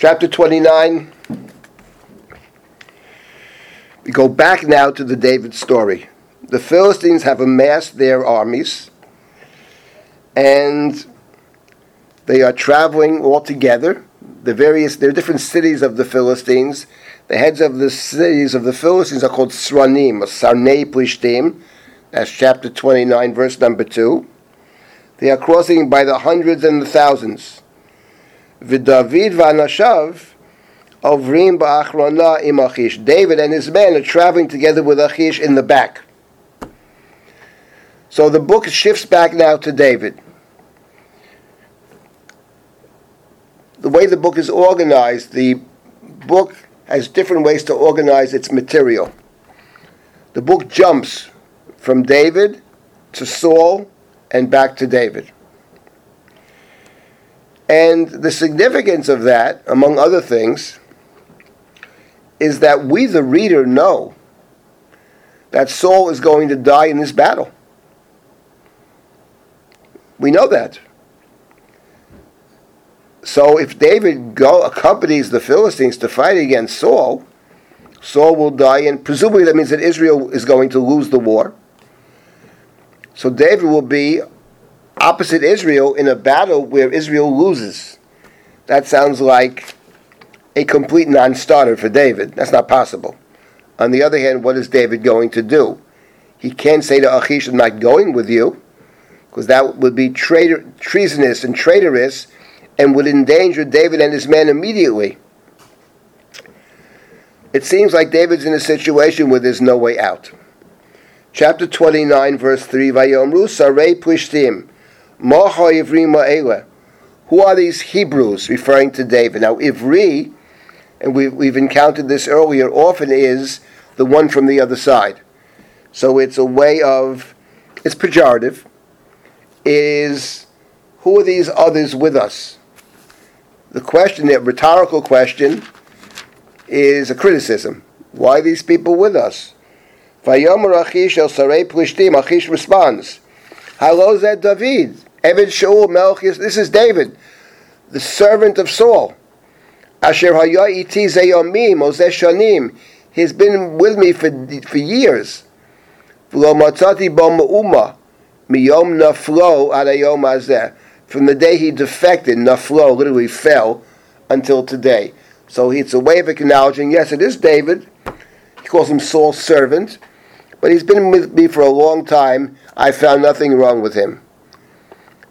Chapter 29. We go back now to the David story. The Philistines have amassed their armies and they are traveling all together. The various, there are different cities of the Philistines. The heads of the cities of the Philistines are called Sranim, or Sarnei Plishtim. That's chapter 29, verse number 2. They are crossing by the hundreds and the thousands. V'David v'Anashav Ovrim ba'achrona im Achish. David and his men are traveling together with Achish in the back. So the book shifts back now to David. The way the book is organized, the book has different ways to organize its material. The book jumps from David to Saul and back to David. And the significance of that, among other things, is that we, the reader, know that Saul is going to die in this battle. We know that. So if David go, accompanies the Philistines to fight against Saul, Saul will die, and presumably that means that Israel is going to lose the war. So David will be opposite Israel in a battle where Israel loses. That sounds like a complete non starter for David. That's not possible. On the other hand, what is David going to do? He can't say to Achish, I'm not going with you, because that would be traitor, treasonous and traitorous and would endanger David and his men immediately. It seems like David's in a situation where there's no way out. Chapter 29, verse 3 Vayomru Sarei Plishtim. Who are these Hebrews referring to David? Now, Ivri and we've, we've encountered this earlier, often is the one from the other side. So it's a way of, it's pejorative, is who are these others with us? The question, the rhetorical question, is a criticism. Why are these people with us? Vayomer Achish el Sarei Plishtim, Achish responds, Hello, that David, Evid Shaul Melchis, this is David, the servant of Saul. Asher haya iti zeyomim o shanim. He's been with me for, for years. V'lo matzati naflo. From the day he defected, naflo literally fell, until today. So it's a way of acknowledging, yes, it is David. He calls him Saul's servant. But he's been with me for a long time. I found nothing wrong with him.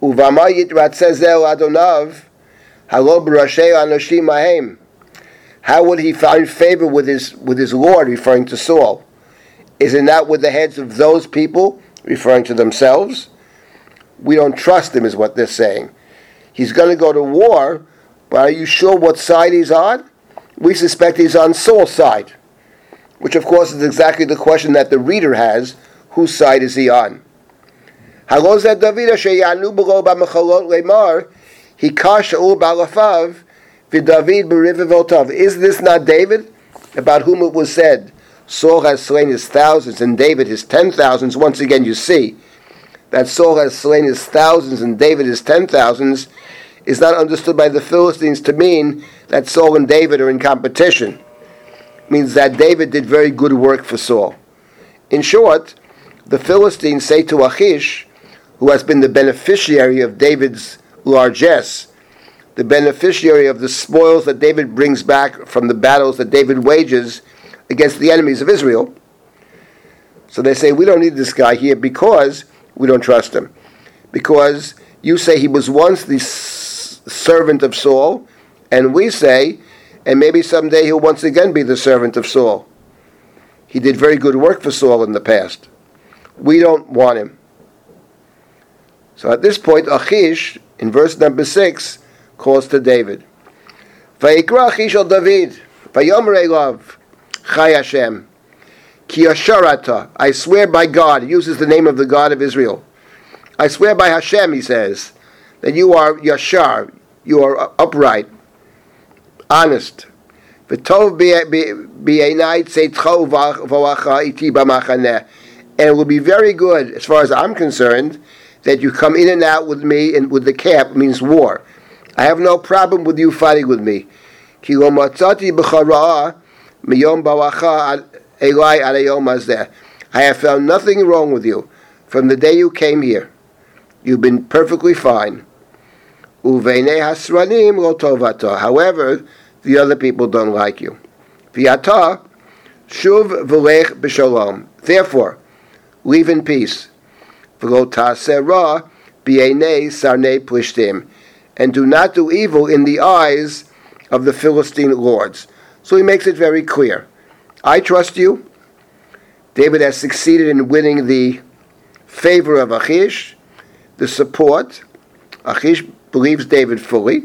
How would he find favor with his with his Lord, referring to Saul? Is it not with the heads of those people, referring to themselves? We don't trust him, is what they're saying. He's going to go to war, but are you sure what side he's on? We suspect he's on Saul's side, which of course is exactly the question that the reader has: whose side is he on? Hikash Shaul Balafav Vidavid Berivivotav. Is this not David? About whom it was said, Saul has slain his thousands and David his ten thousands. Once again, you see that Saul has slain his thousands and David his ten thousands is not understood by the Philistines to mean that Saul and David are in competition. It means that David did very good work for Saul. In short, the Philistines say to Achish, who has been the beneficiary of David's largesse, the beneficiary of the spoils that David brings back from the battles that David wages against the enemies of Israel. So they say, We don't need this guy here because we don't trust him. Because you say he was once the s- servant of Saul, and we say, and maybe someday he'll once again be the servant of Saul. He did very good work for Saul in the past. We don't want him. So at this point, Achish in verse number 6 calls to David. Vayikra Achish al David, Hashem, Ki Asharata, I swear by God, he uses the name of the God of Israel. I swear by Hashem, he says, that you are Yashar, you are upright, honest. V'tov iti b'machaneh. And it will be very good, as far as I'm concerned, that you come in and out with me and with the camp means war. I have no problem with you fighting with me. I have found nothing wrong with you from the day you came here. You've been perfectly fine. However, the other people don't like you. Therefore, leave in peace. And do not do evil in the eyes of the Philistine lords. So he makes it very clear. I trust you. David has succeeded in winning the favor of Achish, the support. Achish believes David fully.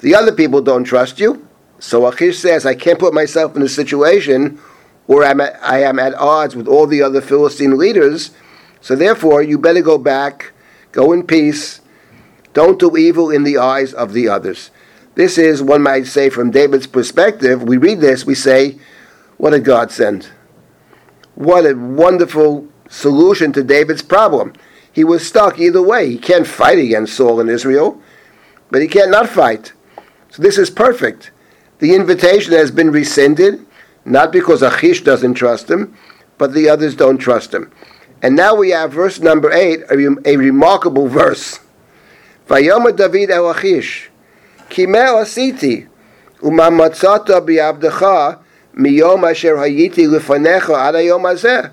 The other people don't trust you. So Achish says, I can't put myself in a situation where I'm at, I am at odds with all the other Philistine leaders. So therefore, you better go back, go in peace, don't do evil in the eyes of the others. This is, one might say, from David's perspective, we read this, we say, what a godsend. What a wonderful solution to David's problem. He was stuck either way. He can't fight against Saul in Israel, but he can't not fight. So this is perfect. The invitation has been rescinded, not because Achish doesn't trust him, but the others don't trust him. And now we have verse number 8, a, a remarkable verse. Vayomer David el Achish, Kimel asiti, uma matzata bi'avdecha, miyom asher hayiti lefanecha ad hayom hazeh.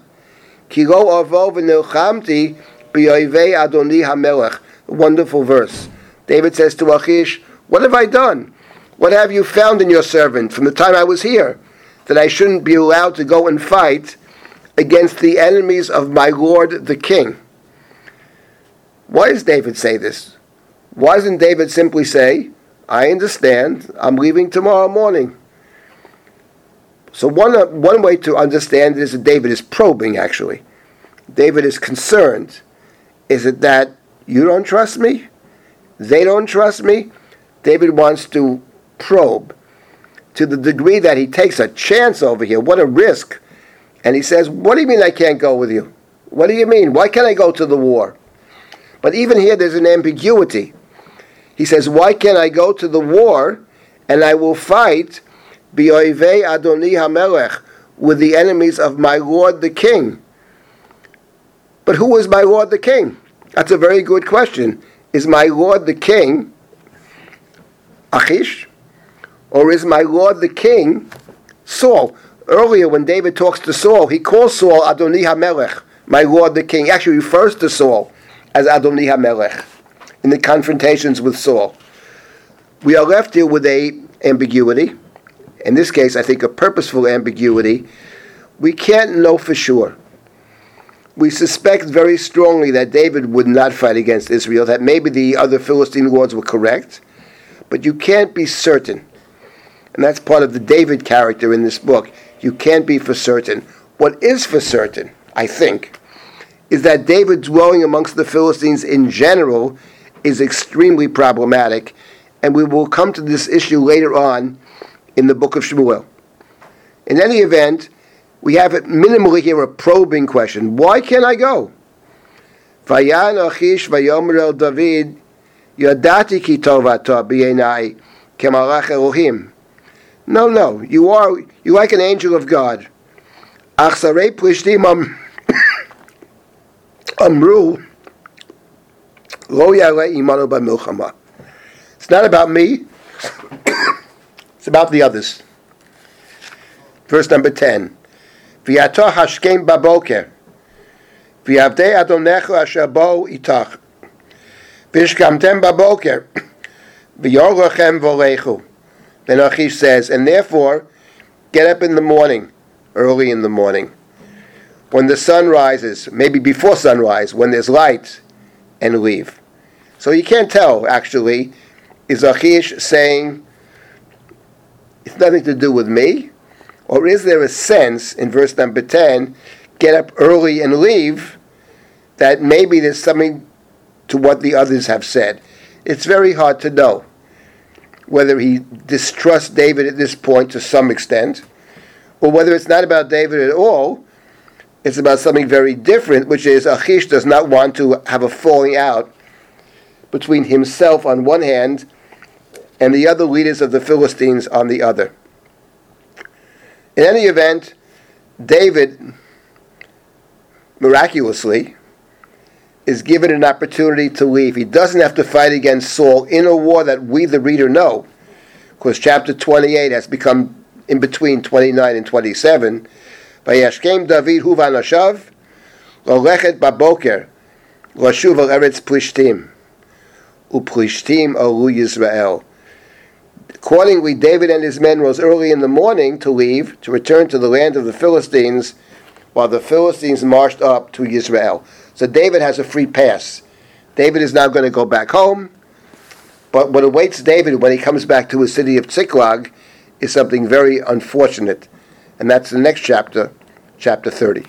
Ki lo avo v'nilchamti bi'oivei adoni hamelech. Wonderful verse. David says to Achish, what have I done? What have you found in your servant from the time I was here? That I shouldn't be allowed to go and fight against the enemies of my Lord the King. Why does David say this? Why doesn't David simply say, I understand, I'm leaving tomorrow morning? So one, uh, one way to understand it is that David is probing, actually. David is concerned. Is it that you don't trust me? They don't trust me? David wants to probe to the degree that he takes a chance over here. What a risk. And he says, What do you mean I can't go with you? What do you mean? Why can't I go to the war? But even here, there's an ambiguity. He says, Why can't I go to the war and I will fight Bioivei Adoni Hamelech with the enemies of my Lord the King? But who is my Lord the King? That's a very good question. Is my Lord the King Achish? Or is my Lord the king Saul? Earlier, when David talks to Saul, he calls Saul Adoni HaMelech, my Lord the king. Actually refers to Saul as Adoni HaMelech in the confrontations with Saul. We are left here with a ambiguity. In this case, I think a purposeful ambiguity. We can't know for sure. We suspect very strongly that David would not fight against Israel, that maybe the other Philistine lords were correct but you can't be certain. And that's part of the David character in this book. You can't be for certain. What is for certain, I think, is that David dwelling amongst the Philistines in general is extremely problematic, and we will come to this issue later on in the book of Shmuel. In any event, we have it minimally here a probing question. Why can't I go? No, no, you are you like an angel of God. Um, B'milchama. It's not about me. it's about the others. Verse number 10. V'yato hashkem baboker. V'yavdei adonecho asher bo itach. Vishkamtem baboker. Volechu. Then Achish says, and therefore, get up in the morning, early in the morning, when the sun rises, maybe before sunrise, when there's light, and leave. So you can't tell, actually, Is Achish saying, it's nothing to do with me? Or is there a sense in verse number 10, get up early and leave, that maybe there's something to what the others have said? It's very hard to know whether he distrusts David at this point to some extent, or whether it's not about David at all, it's about something very different, which is Achish does not want to have a falling out between himself on one hand and the other leaders of the Philistines on the other. In any event, David miraculously is given an opportunity to leave. He doesn't have to fight against Saul in a war that we, the reader, know, because chapter 28 has become in between 29 and 27. By Vayashkem David huvan ashav, lolechet baboker, lashuv eretz plishtim, uplishtim alu Yisrael. Accordingly, David and his men rose early in the morning to leave, to return to the land of the Philistines, while the Philistines marched up to Israel. So David has a free pass. David is now going to go back home, but what awaits David when he comes back to his city of Ziklag is something very unfortunate, and that's the next chapter, chapter 30.